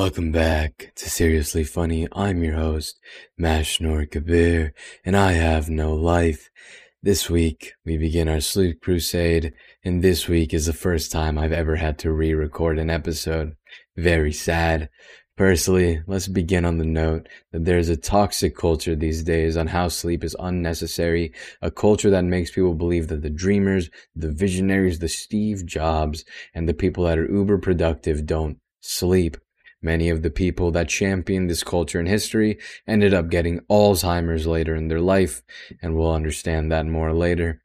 Welcome back to Seriously Funny. I'm your host, Mashnor Kabir, and I have no life. This week, we begin our sleep crusade, and this week is the first time I've ever had to re-record an episode. Very sad. Firstly, let's begin on the note that there's a toxic culture these days on how sleep is unnecessary, a culture that makes people believe that the dreamers, the visionaries, the Steve Jobs, and the people that are uber productive don't sleep. Many of the people that championed this culture in history ended up getting Alzheimer's later in their life, and we'll understand that more later.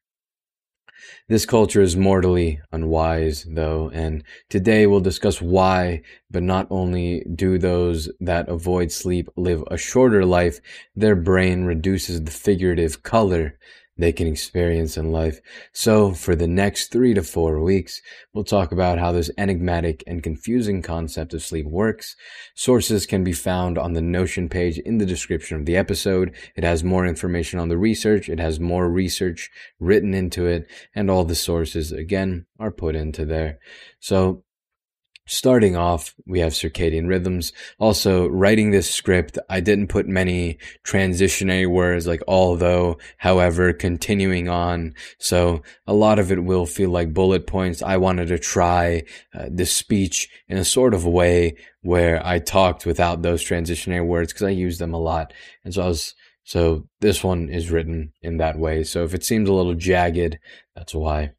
This culture is mortally unwise, though, and today we'll discuss why, but not only do those that avoid sleep live a shorter life, their brain reduces the figurative color they can experience in life. So for the next three to four weeks, we'll talk about how this enigmatic and confusing concept of sleep works. Sources can be found on the Notion page in the description of the episode. It has more information on the research. It has more research written into it and all the sources again are put into there. So Starting off, we have circadian rhythms. Also, writing this script, I didn't put many transitionary words like although, however, continuing on. So a lot of it will feel like bullet points. I wanted to try uh, this speech in a sort of way where I talked without those transitionary words because I use them a lot. And so I was, so this one is written in that way. So if it seems a little jagged, that's why.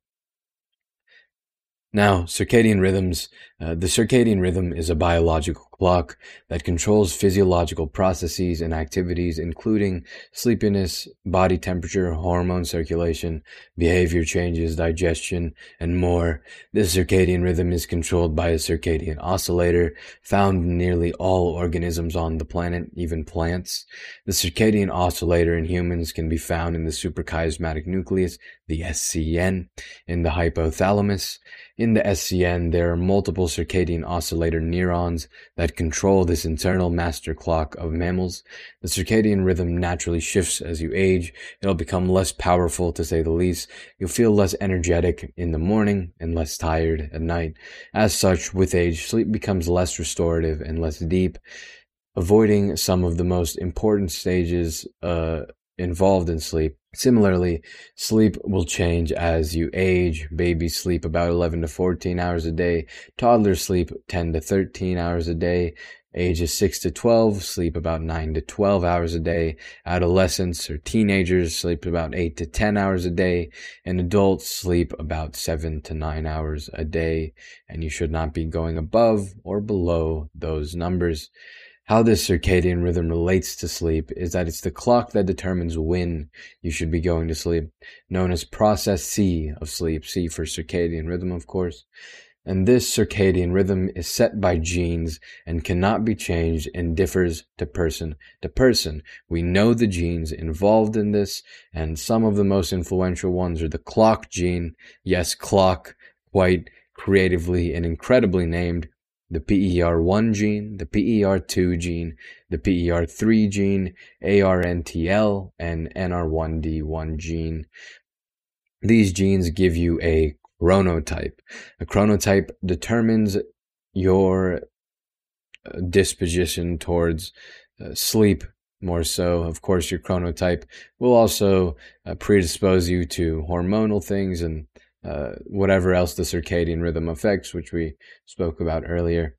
Now, circadian rhythms. Uh, the circadian rhythm is a biological clock that controls physiological processes and activities, including sleepiness, body temperature, hormone circulation, behavior changes, digestion, and more. This circadian rhythm is controlled by a circadian oscillator found in nearly all organisms on the planet, even plants. The circadian oscillator in humans can be found in the suprachiasmatic nucleus, the SCN, in the hypothalamus, in the SCN, there are multiple circadian oscillator neurons that control this internal master clock of mammals. The circadian rhythm naturally shifts as you age. It'll become less powerful to say the least. You'll feel less energetic in the morning and less tired at night. As such, with age, sleep becomes less restorative and less deep, avoiding some of the most important stages uh, involved in sleep. Similarly, sleep will change as you age. Babies sleep about 11 to 14 hours a day. Toddlers sleep 10 to 13 hours a day. Ages 6 to 12 sleep about 9 to 12 hours a day. Adolescents or teenagers sleep about 8 to 10 hours a day. And adults sleep about 7 to 9 hours a day. And you should not be going above or below those numbers. How this circadian rhythm relates to sleep is that it's the clock that determines when you should be going to sleep, known as process C of sleep, C for circadian rhythm, of course. And this circadian rhythm is set by genes and cannot be changed and differs to person to person. We know the genes involved in this, and some of the most influential ones are the clock gene. Yes, clock, quite creatively and incredibly named, the PER1 gene, the PER2 gene, the PER3 gene, ARNTL, and NR1D1 gene. These genes give you a chronotype. A chronotype determines your uh, disposition towards uh, sleep more so. Of course, your chronotype will also uh, predispose you to hormonal things and uh, whatever else the circadian rhythm affects, which we spoke about earlier.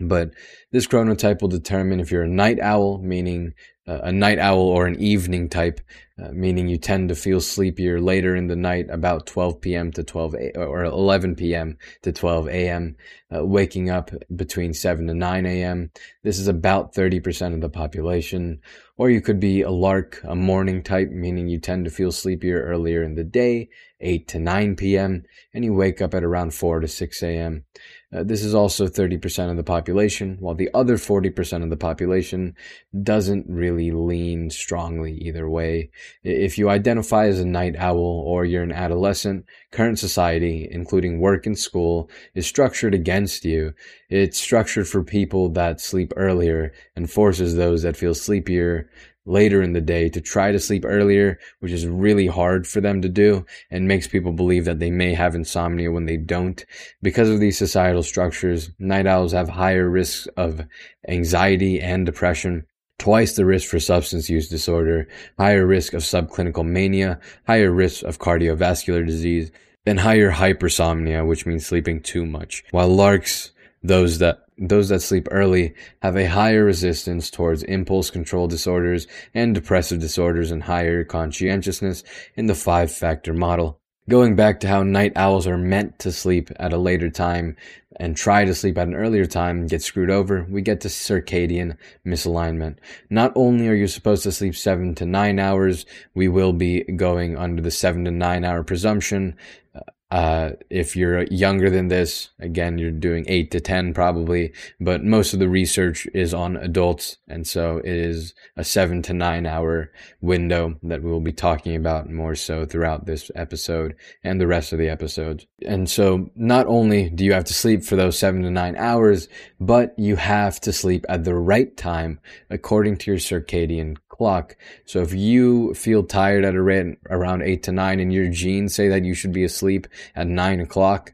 But this chronotype will determine if you're a night owl, meaning uh, a night owl or an evening type, uh, meaning you tend to feel sleepier later in the night, about 12 p.m. to 12 a- or 11 p.m. to 12 a.m., uh, waking up between 7 to 9 a.m. This is about 30% of the population. Or you could be a lark, a morning type, meaning you tend to feel sleepier earlier in the day, 8 to 9 p.m., and you wake up at around 4 to 6 a.m. Uh, this is also 30% of the population, while the other 40% of the population doesn't really lean strongly either way. If you identify as a night owl or you're an adolescent, current society, including work and school, is structured against you. It's structured for people that sleep earlier and forces those that feel sleepier later in the day to try to sleep earlier, which is really hard for them to do and makes people believe that they may have insomnia when they don't. Because of these societal structures, night owls have higher risks of anxiety and depression twice the risk for substance use disorder, higher risk of subclinical mania, higher risk of cardiovascular disease, and higher hypersomnia, which means sleeping too much. While larks, those that those that sleep early have a higher resistance towards impulse control disorders and depressive disorders and higher conscientiousness in the five factor model. Going back to how night owls are meant to sleep at a later time and try to sleep at an earlier time and get screwed over, we get to circadian misalignment. Not only are you supposed to sleep seven to nine hours, we will be going under the seven to nine hour presumption uh, uh, if you're younger than this, again, you're doing eight to 10 probably, but most of the research is on adults. And so it is a seven to nine hour window that we will be talking about more so throughout this episode and the rest of the episodes. And so not only do you have to sleep for those seven to nine hours, but you have to sleep at the right time according to your circadian clock. So if you feel tired at around eight to nine and your genes say that you should be asleep at nine o'clock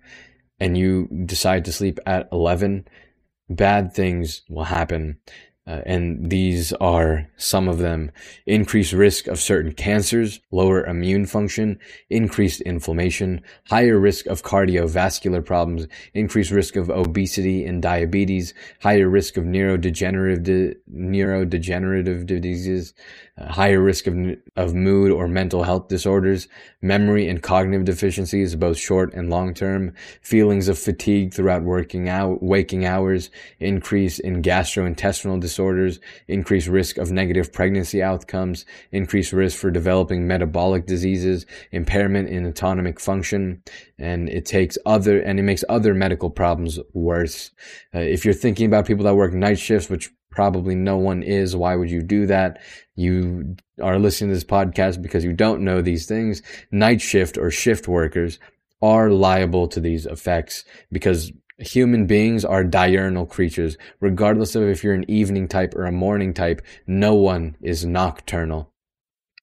and you decide to sleep at 11, bad things will happen. Uh, and these are some of them. Increased risk of certain cancers, lower immune function, increased inflammation, higher risk of cardiovascular problems, increased risk of obesity and diabetes, higher risk of neurodegenerative, neurodegenerative diseases, higher risk of, of mood or mental health disorders, memory and cognitive deficiencies, both short and long term, feelings of fatigue throughout working out, waking hours, increase in gastrointestinal disorders, increased risk of negative pregnancy outcomes, increased risk for developing metabolic diseases, impairment in autonomic function, and it takes other, and it makes other medical problems worse. Uh, if you're thinking about people that work night shifts, which probably no one is. Why would you do that? You are listening to this podcast because you don't know these things. Night shift or shift workers are liable to these effects because human beings are diurnal creatures. Regardless of if you're an evening type or a morning type, no one is nocturnal.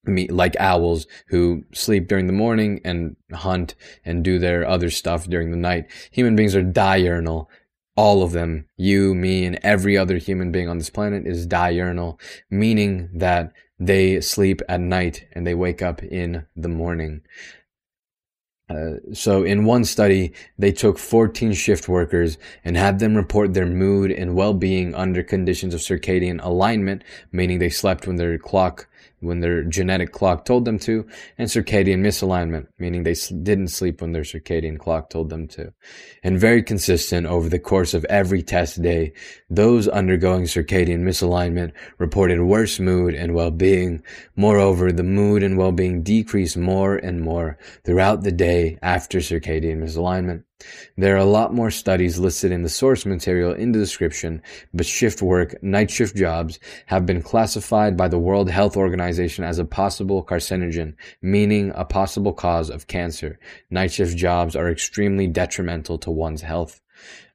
like owls who sleep during the morning and hunt and do their other stuff during the night. Human beings are diurnal all of them, you, me, and every other human being on this planet is diurnal, meaning that they sleep at night and they wake up in the morning. Uh, so in one study, they took 14 shift workers and had them report their mood and well-being under conditions of circadian alignment, meaning they slept when their clock when their genetic clock told them to, and circadian misalignment, meaning they didn't sleep when their circadian clock told them to. And very consistent over the course of every test day, those undergoing circadian misalignment reported worse mood and well-being. Moreover, the mood and well-being decreased more and more throughout the day after circadian misalignment. There are a lot more studies listed in the source material in the description, but shift work, night shift jobs, have been classified by the World Health Organization as a possible carcinogen, meaning a possible cause of cancer. Night shift jobs are extremely detrimental to one's health.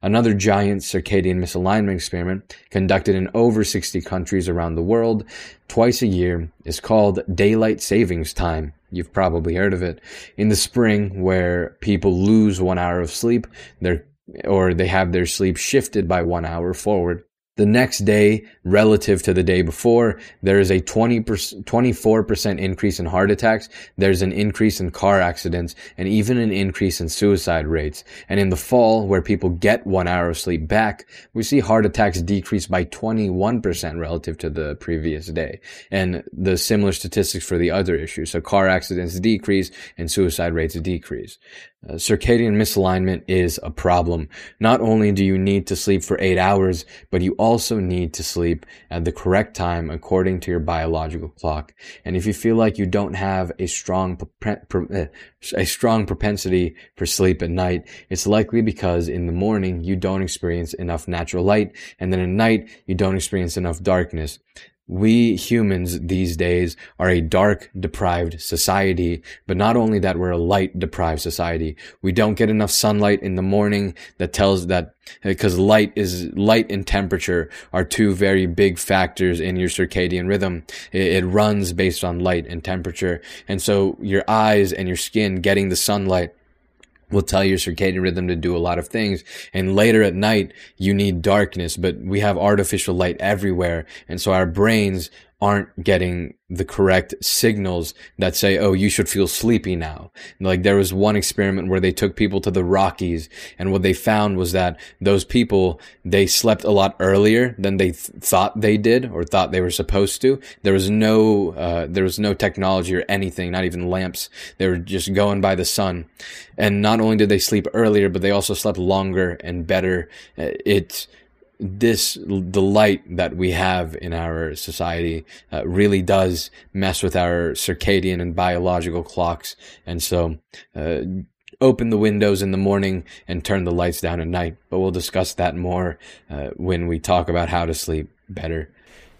Another giant circadian misalignment experiment conducted in over 60 countries around the world twice a year is called daylight savings time. You've probably heard of it. In the spring, where people lose one hour of sleep, they're, or they have their sleep shifted by one hour forward. The next day, relative to the day before, there is a 20 24% increase in heart attacks. There's an increase in car accidents and even an increase in suicide rates. And in the fall, where people get one hour of sleep back, we see heart attacks decrease by 21% relative to the previous day. And the similar statistics for the other issues. So car accidents decrease and suicide rates decrease. Uh, circadian misalignment is a problem. Not only do you need to sleep for eight hours, but you also need to sleep at the correct time according to your biological clock. And if you feel like you don't have a strong, eh, a strong propensity for sleep at night, it's likely because in the morning you don't experience enough natural light, and then at night you don't experience enough darkness. We humans these days are a dark deprived society, but not only that, we're a light deprived society. We don't get enough sunlight in the morning that tells that uh, because light is light and temperature are two very big factors in your circadian rhythm. It, it, runs based on light and temperature. And so your eyes and your skin getting the sunlight will tell your circadian rhythm to do a lot of things. And later at night, you need darkness, but we have artificial light everywhere. And so our brains aren't getting the correct signals that say, oh, you should feel sleepy now. Like there was one experiment where they took people to the Rockies and what they found was that those people, they slept a lot earlier than they th- thought they did or thought they were supposed to. There was no, uh, there was no technology or anything, not even lamps. They were just going by the sun. And not only did they sleep earlier, but they also slept longer and better. Uh, it, this the light that we have in our society uh, really does mess with our circadian and biological clocks. And so uh, open the windows in the morning and turn the lights down at night. But we'll discuss that more uh, when we talk about how to sleep better.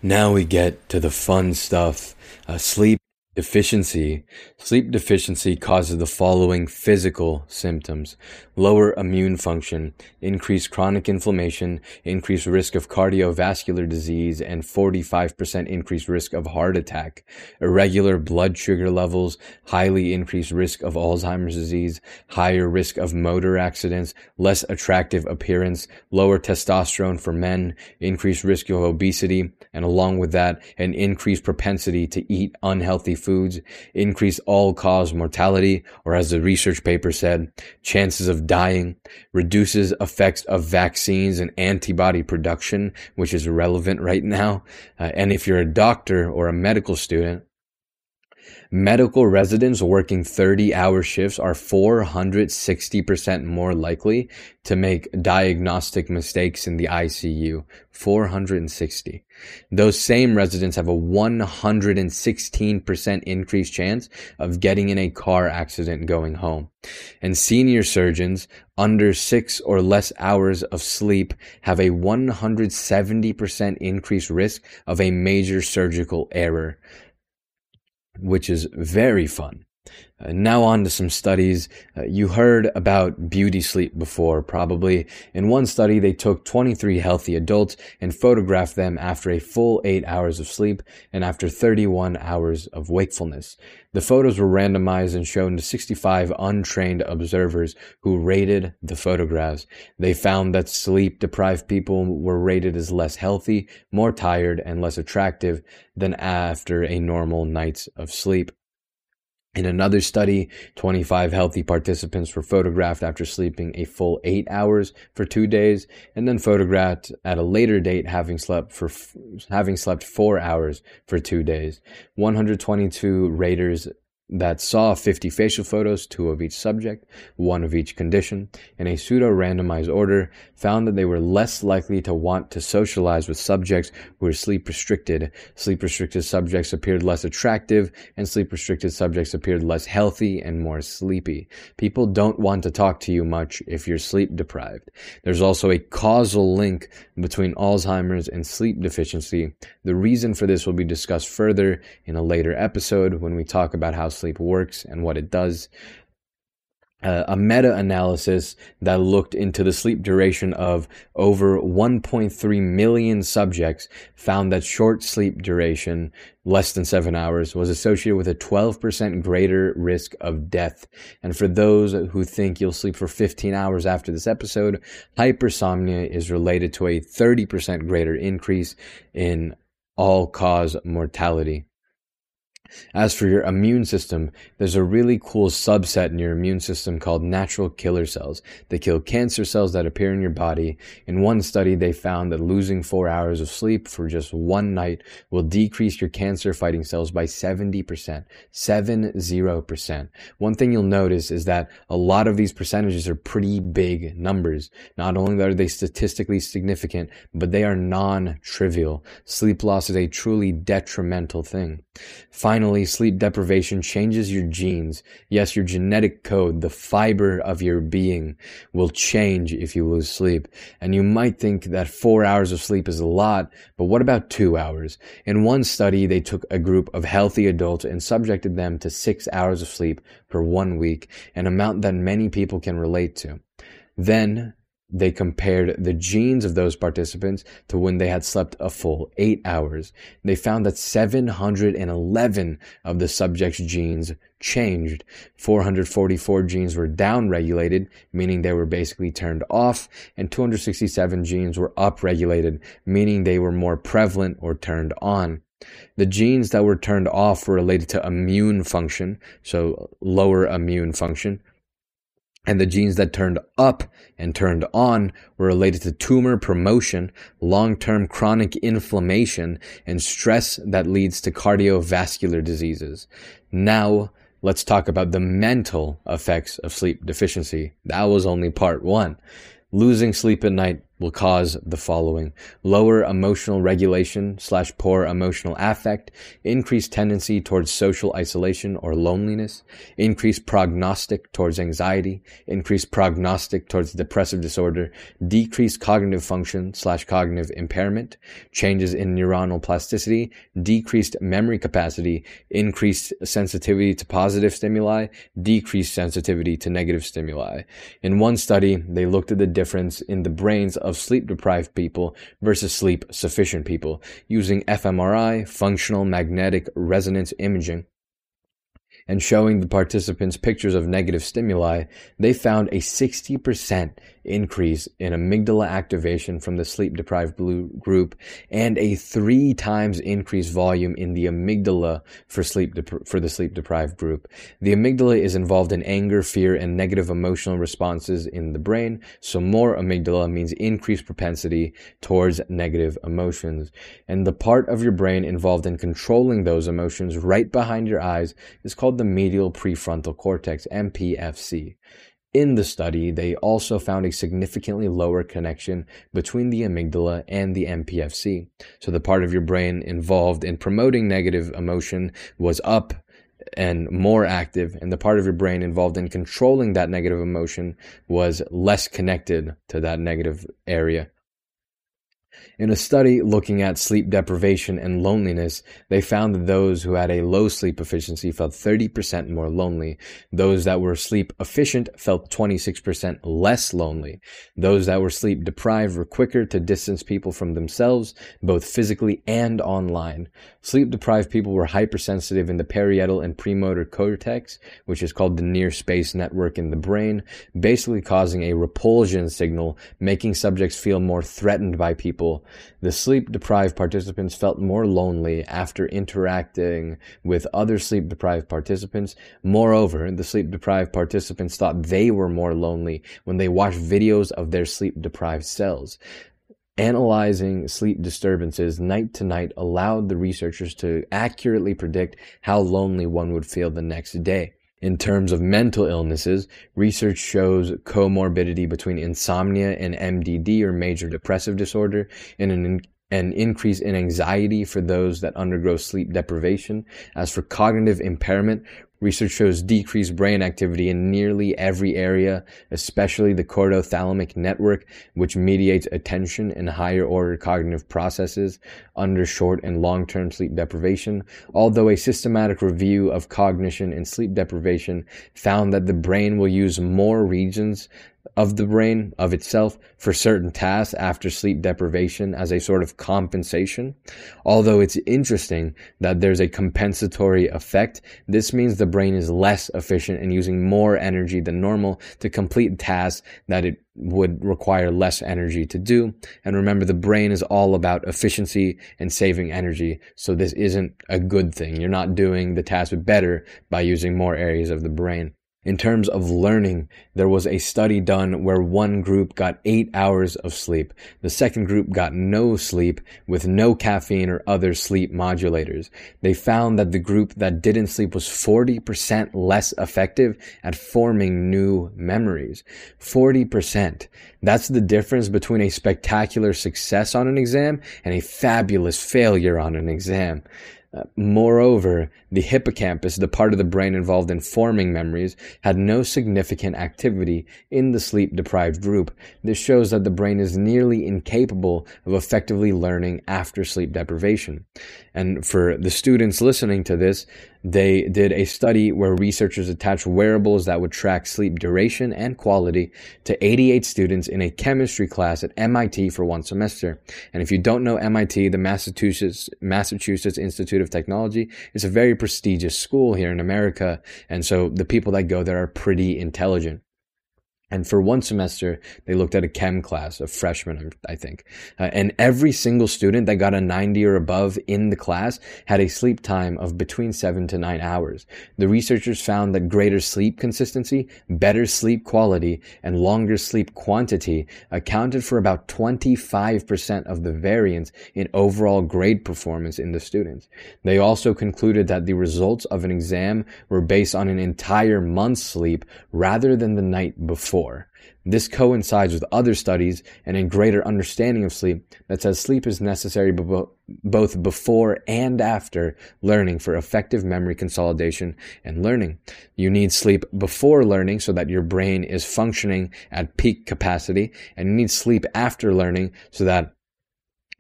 Now we get to the fun stuff uh, sleep Deficiency. Sleep deficiency causes the following physical symptoms. Lower immune function, increased chronic inflammation, increased risk of cardiovascular disease, and 45% increased risk of heart attack. Irregular blood sugar levels, highly increased risk of Alzheimer's disease, higher risk of motor accidents, less attractive appearance, lower testosterone for men, increased risk of obesity, and along with that, an increased propensity to eat unhealthy foods, increase all cause mortality, or as the research paper said, chances of dying, reduces effects of vaccines and antibody production, which is relevant right now. Uh, and if you're a doctor or a medical student, Medical residents working 30 hour shifts are 460% more likely to make diagnostic mistakes in the ICU. 460. Those same residents have a 116% increased chance of getting in a car accident going home. And senior surgeons under six or less hours of sleep have a 170% increased risk of a major surgical error which is very fun. Uh, now on to some studies. Uh, you heard about beauty sleep before, probably. In one study, they took 23 healthy adults and photographed them after a full 8 hours of sleep and after 31 hours of wakefulness. The photos were randomized and shown to 65 untrained observers who rated the photographs. They found that sleep deprived people were rated as less healthy, more tired, and less attractive than after a normal night's of sleep. In another study, 25 healthy participants were photographed after sleeping a full eight hours for two days, and then photographed at a later date having slept for having slept four hours for two days. 122 raters that saw 50 facial photos, two of each subject, one of each condition, in a pseudo randomized order, found that they were less likely to want to socialize with subjects who were sleep restricted. Sleep restricted subjects appeared less attractive, and sleep restricted subjects appeared less healthy and more sleepy. People don't want to talk to you much if you're sleep deprived. There's also a causal link between Alzheimer's and sleep deficiency. The reason for this will be discussed further in a later episode when we talk about how sleep works and what it does. Uh, a meta analysis that looked into the sleep duration of over 1.3 million subjects found that short sleep duration, less than seven hours, was associated with a 12% greater risk of death. And for those who think you'll sleep for 15 hours after this episode, hypersomnia is related to a 30% greater increase in all cause mortality. As for your immune system, there's a really cool subset in your immune system called natural killer cells. They kill cancer cells that appear in your body. In one study, they found that losing four hours of sleep for just one night will decrease your cancer fighting cells by 70%. 70%. One thing you'll notice is that a lot of these percentages are pretty big numbers. Not only are they statistically significant, but they are non-trivial. Sleep loss is a truly detrimental thing. Finally, sleep deprivation changes your genes. Yes, your genetic code, the fiber of your being will change if you lose sleep. And you might think that four hours of sleep is a lot, but what about two hours? In one study, they took a group of healthy adults and subjected them to six hours of sleep for one week, an amount that many people can relate to. Then they compared the genes of those participants to when they had slept a full eight hours. They found that 711 of the subject's genes changed. 444 genes were downregulated, meaning they were basically turned off, and 267 genes were upregulated, meaning they were more prevalent or turned on. The genes that were turned off were related to immune function, so lower immune function, and the genes that turned up and turned on were related to tumor promotion, long-term chronic inflammation, and stress that leads to cardiovascular diseases. Now, let's talk about the mental effects of sleep deficiency. That was only part one. Losing sleep at night will cause the following. Lower emotional regulation slash poor emotional affect, increased tendency towards social isolation or loneliness, increased prognostic towards anxiety, increased prognostic towards depressive disorder, decreased cognitive function slash cognitive impairment, changes in neuronal plasticity, decreased memory capacity, increased sensitivity to positive stimuli, decreased sensitivity to negative stimuli. In one study, they looked at the difference in the brains of of sleep deprived people versus sleep sufficient people using fMRI, functional magnetic resonance imaging, and showing the participants pictures of negative stimuli, they found a 60% increase in amygdala activation from the sleep deprived blue group and a three times increased volume in the amygdala for sleep for the sleep deprived group. The amygdala is involved in anger, fear, and negative emotional responses in the brain. So more amygdala means increased propensity towards negative emotions. And the part of your brain involved in controlling those emotions right behind your eyes is called the medial prefrontal cortex, MPFC. In the study, they also found a significantly lower connection between the amygdala and the MPFC. So the part of your brain involved in promoting negative emotion was up and more active, and the part of your brain involved in controlling that negative emotion was less connected to that negative area. In a study looking at sleep deprivation and loneliness, they found that those who had a low sleep efficiency felt 30% more lonely. Those that were sleep efficient felt 26% less lonely. Those that were sleep deprived were quicker to distance people from themselves, both physically and online. Sleep deprived people were hypersensitive in the parietal and premotor cortex, which is called the near space network in the brain, basically causing a repulsion signal, making subjects feel more threatened by people people, the sleep deprived participants felt more lonely after interacting with other sleep deprived participants. Moreover, the sleep deprived participants thought they were more lonely when they watched videos of their sleep deprived selves. Analyzing sleep disturbances night to night allowed the researchers to accurately predict how lonely one would feel the next day. In terms of mental illnesses, research shows comorbidity between insomnia and MDD or major depressive disorder and an an increase in anxiety for those that undergo sleep deprivation. As for cognitive impairment, Research shows decreased brain activity in nearly every area, especially the corticothalamic network, which mediates attention and higher order cognitive processes under short and long term sleep deprivation. Although a systematic review of cognition and sleep deprivation found that the brain will use more regions of the brain of itself for certain tasks after sleep deprivation as a sort of compensation. Although it's interesting that there's a compensatory effect, this means the brain is less efficient and using more energy than normal to complete tasks that it would require less energy to do. And remember, the brain is all about efficiency and saving energy. So this isn't a good thing. You're not doing the task better by using more areas of the brain. In terms of learning, there was a study done where one group got eight hours of sleep. The second group got no sleep with no caffeine or other sleep modulators. They found that the group that didn't sleep was 40% less effective at forming new memories. 40%. That's the difference between a spectacular success on an exam and a fabulous failure on an exam. Uh, moreover, the hippocampus, the part of the brain involved in forming memories, had no significant activity in the sleep deprived group. This shows that the brain is nearly incapable of effectively learning after sleep deprivation. And for the students listening to this, they did a study where researchers attached wearables that would track sleep duration and quality to 88 students in a chemistry class at MIT for one semester. And if you don't know MIT, the Massachusetts, Massachusetts Institute of Technology, is a very prestigious school here in America. And so the people that go there are pretty intelligent. And for one semester, they looked at a chem class of freshmen, I think. Uh, and every single student that got a 90 or above in the class had a sleep time of between seven to nine hours. The researchers found that greater sleep consistency, better sleep quality, and longer sleep quantity accounted for about 25% of the variance in overall grade performance in the students. They also concluded that the results of an exam were based on an entire month's sleep rather than the night before. This coincides with other studies and a greater understanding of sleep that says sleep is necessary both before and after learning for effective memory consolidation and learning. You need sleep before learning so that your brain is functioning at peak capacity, and you need sleep after learning so that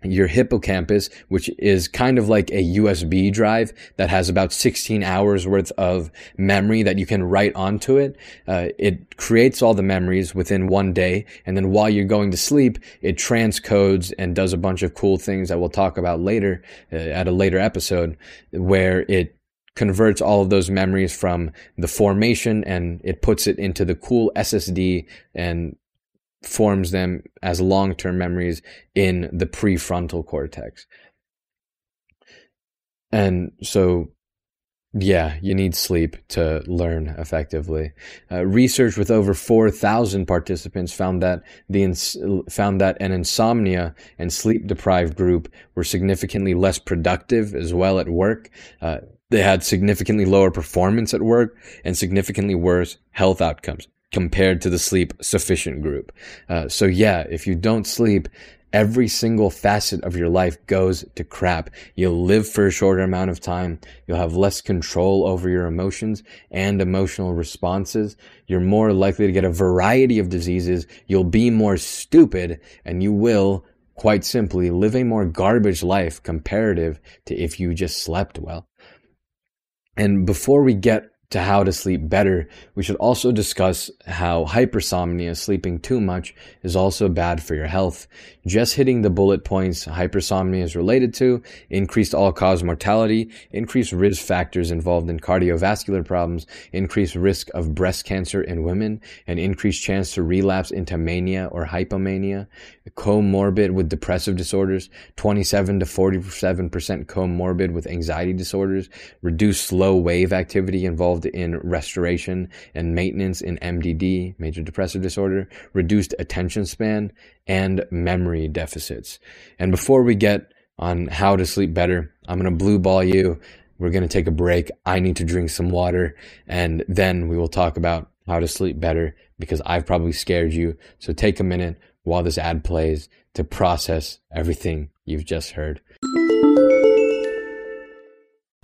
your hippocampus, which is kind of like a USB drive that has about 16 hours worth of memory that you can write onto it. Uh, it creates all the memories within one day. And then while you're going to sleep, it transcodes and does a bunch of cool things that we'll talk about later uh, at a later episode where it converts all of those memories from the formation and it puts it into the cool SSD and forms them as long term memories in the prefrontal cortex. And so, yeah, you need sleep to learn effectively. Uh, research with over 4,000 participants found that the ins- found that an insomnia and sleep deprived group were significantly less productive as well at work. Uh, they had significantly lower performance at work and significantly worse health outcomes compared to the sleep sufficient group. Uh, so yeah, if you don't sleep, every single facet of your life goes to crap. You'll live for a shorter amount of time. You'll have less control over your emotions and emotional responses. You're more likely to get a variety of diseases. You'll be more stupid and you will quite simply live a more garbage life comparative to if you just slept well. And before we get to how to sleep better, we should also discuss how hypersomnia, sleeping too much, is also bad for your health. Just hitting the bullet points hypersomnia is related to increased all cause mortality, increased risk factors involved in cardiovascular problems, increased risk of breast cancer in women, and increased chance to relapse into mania or hypomania, comorbid with depressive disorders, 27 to 47% comorbid with anxiety disorders, reduced slow wave activity involved involved in restoration and maintenance in MDD, major depressive disorder, reduced attention span, and memory deficits. And before we get on how to sleep better, I'm going to blue ball you. We're going to take a break. I need to drink some water and then we will talk about how to sleep better because I've probably scared you. So take a minute while this ad plays to process everything you've just heard.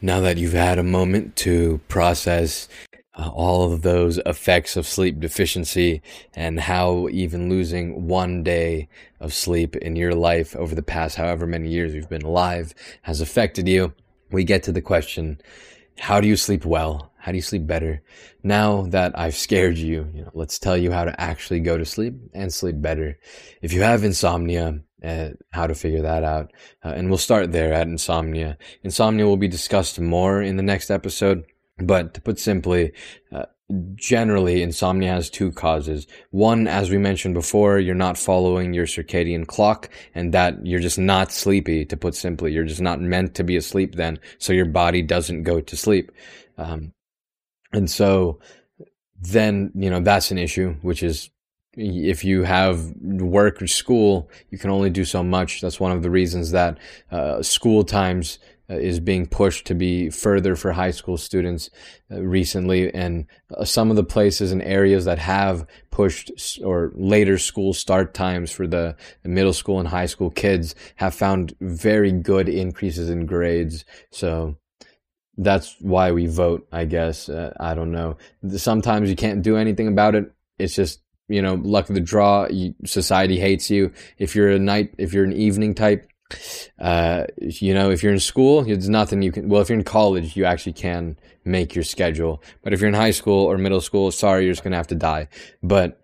Now that you've had a moment to process uh, all of those effects of sleep deficiency and how even losing one day of sleep in your life over the past however many years you've been alive has affected you, we get to the question, how do you sleep well? How do you sleep better? Now that I've scared you, you know, let's tell you how to actually go to sleep and sleep better. If you have insomnia, uh, how to figure that out. Uh, and we'll start there at insomnia. Insomnia will be discussed more in the next episode. But to put simply, uh, generally insomnia has two causes. One, as we mentioned before, you're not following your circadian clock and that you're just not sleepy, to put simply. You're just not meant to be asleep then, so your body doesn't go to sleep. Um, and so then, you know, that's an issue, which is if you have work or school, you can only do so much. That's one of the reasons that uh, school times uh, is being pushed to be further for high school students uh, recently, and uh, some of the places and areas that have pushed or later school start times for the, middle school and high school kids have found very good increases in grades. So that's why we vote, I guess. Uh, I don't know. Sometimes you can't do anything about it. It's just you know, luck of the draw. You, society hates you. If you're a night, if you're an evening type, uh, you know, if you're in school, there's nothing you can. Well, if you're in college, you actually can make your schedule. But if you're in high school or middle school, sorry, you're just gonna have to die. But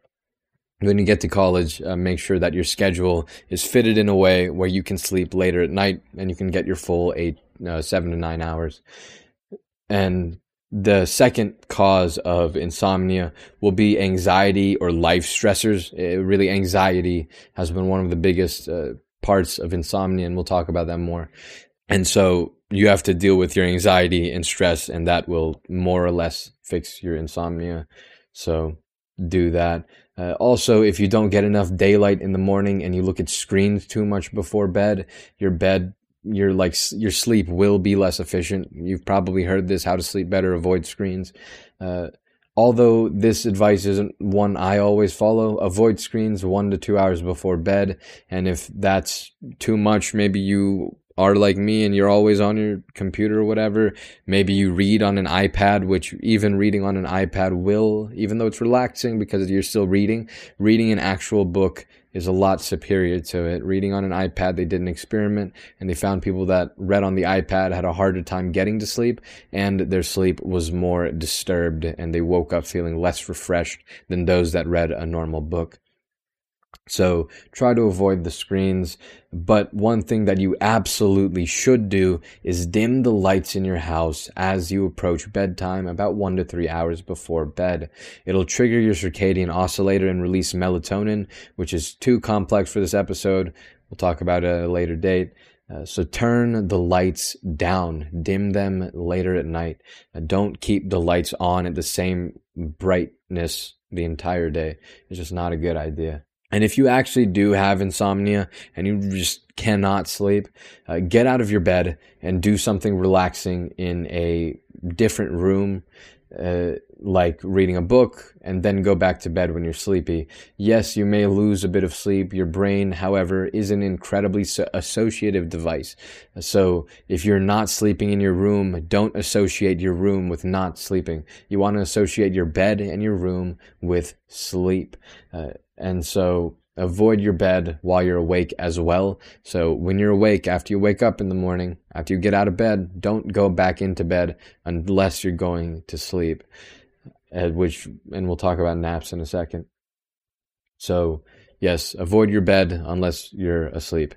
when you get to college, uh, make sure that your schedule is fitted in a way where you can sleep later at night and you can get your full eight, uh, seven to nine hours. And the second cause of insomnia will be anxiety or life stressors. It, really, anxiety has been one of the biggest uh, parts of insomnia, and we'll talk about that more. And so you have to deal with your anxiety and stress, and that will more or less fix your insomnia. So do that. Uh, also, if you don't get enough daylight in the morning and you look at screens too much before bed, your bed your like your sleep will be less efficient. You've probably heard this: how to sleep better, avoid screens. Uh, although this advice isn't one I always follow, avoid screens one to two hours before bed. And if that's too much, maybe you are like me and you're always on your computer or whatever. Maybe you read on an iPad, which even reading on an iPad will, even though it's relaxing because you're still reading, reading an actual book is a lot superior to it. Reading on an iPad, they did an experiment and they found people that read on the iPad had a harder time getting to sleep and their sleep was more disturbed and they woke up feeling less refreshed than those that read a normal book. So try to avoid the screens. But one thing that you absolutely should do is dim the lights in your house as you approach bedtime about one to three hours before bed. It'll trigger your circadian oscillator and release melatonin, which is too complex for this episode. We'll talk about it at a later date. Uh, so turn the lights down, dim them later at night. Uh, don't keep the lights on at the same brightness the entire day. It's just not a good idea. And if you actually do have insomnia and you just cannot sleep, uh, get out of your bed and do something relaxing in a different room, uh, like reading a book, and then go back to bed when you're sleepy. Yes, you may lose a bit of sleep. Your brain, however, is an incredibly so- associative device. So if you're not sleeping in your room, don't associate your room with not sleeping. You want to associate your bed and your room with sleep. Uh, and so avoid your bed while you're awake as well. So when you're awake, after you wake up in the morning, after you get out of bed, don't go back into bed unless you're going to sleep. Uh, which, and we'll talk about naps in a second. So yes, avoid your bed unless you're asleep.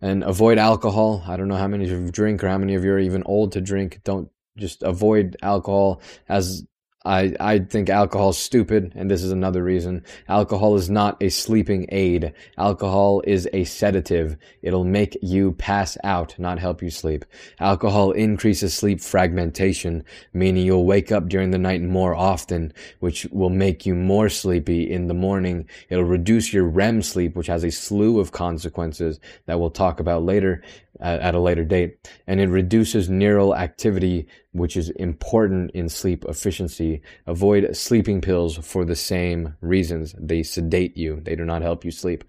And avoid alcohol. I don't know how many of you drink or how many of you are even old to drink. Don't just avoid alcohol as I, I think alcohol is stupid, and this is another reason. Alcohol is not a sleeping aid. Alcohol is a sedative. It'll make you pass out, not help you sleep. Alcohol increases sleep fragmentation, meaning you'll wake up during the night more often, which will make you more sleepy in the morning. It'll reduce your REM sleep, which has a slew of consequences that we'll talk about later uh, at a later date. And it reduces neural activity, which is important in sleep efficiency. Avoid sleeping pills for the same reasons. They sedate you. They do not help you sleep.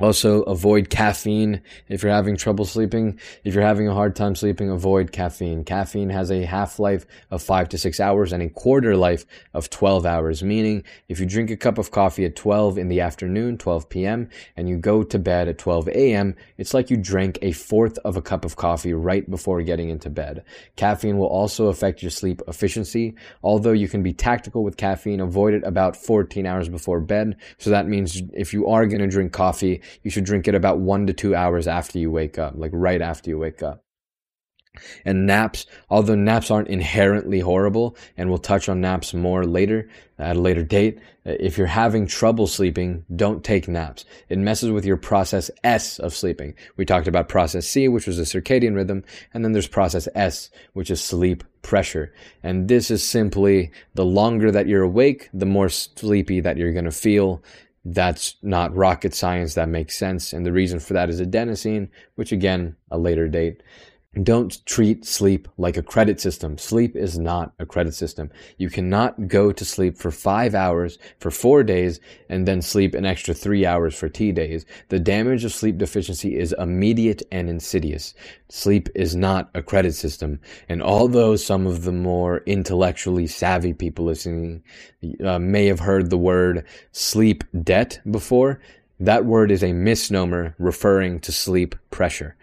Also, avoid caffeine if you're having trouble sleeping. If you're having a hard time sleeping, avoid caffeine. Caffeine has a half life of five to six hours and a quarter life of 12 hours, meaning if you drink a cup of coffee at 12 in the afternoon, 12 p.m., and you go to bed at 12 a.m., it's like you drank a fourth of a cup of coffee right before getting into bed. Caffeine will also affect your sleep efficiency. Although you can be tactical with caffeine, avoid it about 14 hours before bed. So that means if you are going to drink coffee, you should drink it about one to two hours after you wake up, like right after you wake up. And naps, although naps aren't inherently horrible, and we'll touch on naps more later at a later date, if you're having trouble sleeping, don't take naps. It messes with your process S of sleeping. We talked about process C, which was the circadian rhythm, and then there's process S, which is sleep pressure. And this is simply the longer that you're awake, the more sleepy that you're going to feel. That's not rocket science. That makes sense. And the reason for that is adenosine, which again, a later date. Don't treat sleep like a credit system. Sleep is not a credit system. You cannot go to sleep for five hours for four days and then sleep an extra three hours for T days. The damage of sleep deficiency is immediate and insidious. Sleep is not a credit system. And although some of the more intellectually savvy people listening uh, may have heard the word sleep debt before, that word is a misnomer referring to sleep pressure.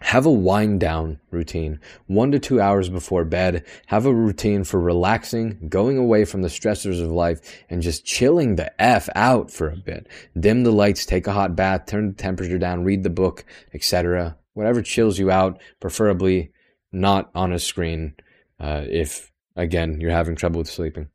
Have a wind down routine. One to two hours before bed. Have a routine for relaxing, going away from the stressors of life, and just chilling the F out for a bit. Dim the lights, take a hot bath, turn the temperature down, read the book, etc. Whatever chills you out, preferably not on a screen, uh, if, again, you're having trouble with sleeping.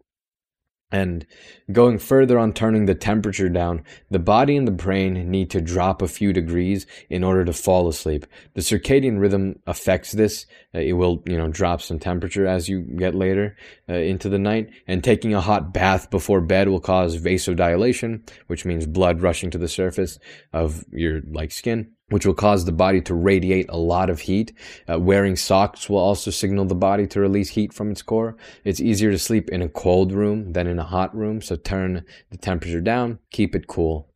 And going further on turning the temperature down, the body and the brain need to drop a few degrees in order to fall asleep. The circadian rhythm affects this. Uh, it will, you know, drop some temperature as you get later uh, into the night. And taking a hot bath before bed will cause vasodilation, which means blood rushing to the surface of your like skin which will cause the body to radiate a lot of heat. Uh, wearing socks will also signal the body to release heat from its core. It's easier to sleep in a cold room than in a hot room, so turn the temperature down, keep it cool.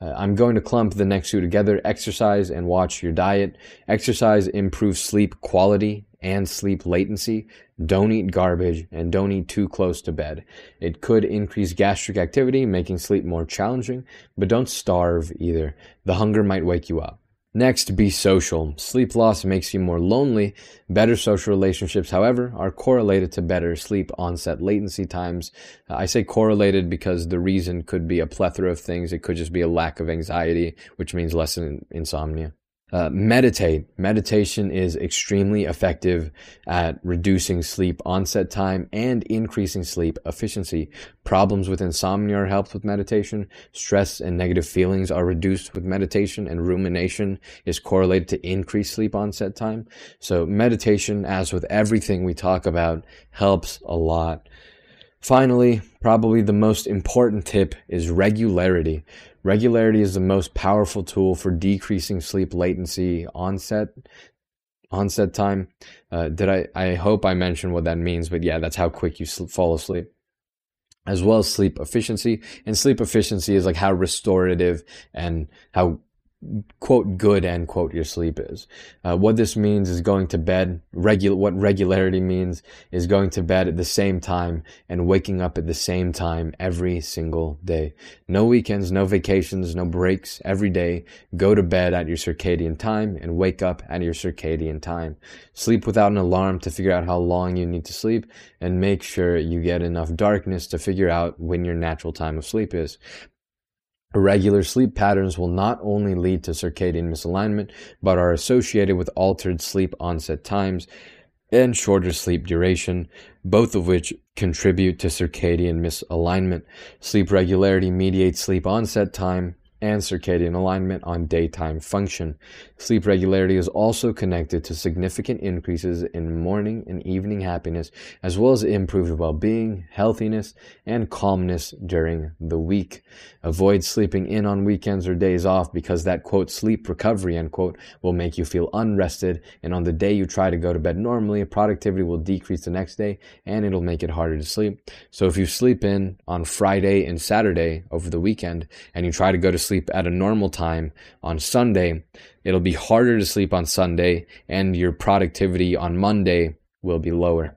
Uh, I'm going to clump the next two together exercise and watch your diet. Exercise improves sleep quality and sleep latency. Don't eat garbage and don't eat too close to bed. It could increase gastric activity, making sleep more challenging, but don't starve either. The hunger might wake you up. Next, be social. Sleep loss makes you more lonely. Better social relationships, however, are correlated to better sleep onset latency times. Uh, I say correlated because the reason could be a plethora of things. It could just be a lack of anxiety, which means less insomnia. Uh, meditate. Meditation is extremely effective at reducing sleep onset time and increasing sleep efficiency. Problems with insomnia are helped with meditation. Stress and negative feelings are reduced with meditation and rumination is correlated to increased sleep onset time. So meditation, as with everything we talk about, helps a lot. Finally, probably the most important tip is regularity. Regularity is the most powerful tool for decreasing sleep latency onset onset time. Uh, did I? I hope I mentioned what that means, but yeah, that's how quick you fall asleep. As well as sleep efficiency, and sleep efficiency is like how restorative and how quote good end quote your sleep is. Uh, what this means is going to bed regular. What regularity means is going to bed at the same time and waking up at the same time every single day. No weekends, no vacations, no breaks. Every day, go to bed at your circadian time and wake up at your circadian time. Sleep without an alarm to figure out how long you need to sleep, and make sure you get enough darkness to figure out when your natural time of sleep is. Irregular sleep patterns will not only lead to circadian misalignment, but are associated with altered sleep onset times and shorter sleep duration, both of which contribute to circadian misalignment. Sleep regularity mediates sleep onset time, and circadian alignment on daytime function. Sleep regularity is also connected to significant increases in morning and evening happiness, as well as improved well-being, healthiness, and calmness during the week. Avoid sleeping in on weekends or days off because that quote sleep recovery end quote will make you feel unrested, and on the day you try to go to bed normally, productivity will decrease the next day, and it'll make it harder to sleep. So if you sleep in on Friday and Saturday over the weekend, and you try to go to sleep at a normal time on Sunday, it'll be harder to sleep on Sunday and your productivity on Monday will be lower.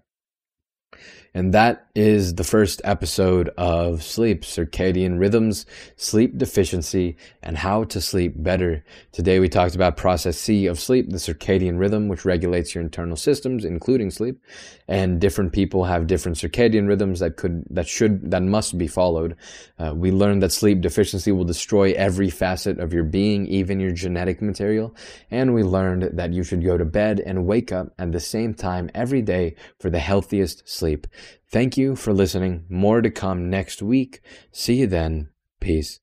And that is the first episode of Sleep, Circadian Rhythms, Sleep Deficiency, and How to Sleep Better. Today we talked about process C of sleep, the circadian rhythm, which regulates your internal systems, including sleep. And different people have different circadian rhythms that could, that should, that must be followed. Uh, we learned that sleep deficiency will destroy every facet of your being, even your genetic material. And we learned that you should go to bed and wake up at the same time every day for the healthiest sleep. Thank you for listening. More to come next week. See you then. Peace.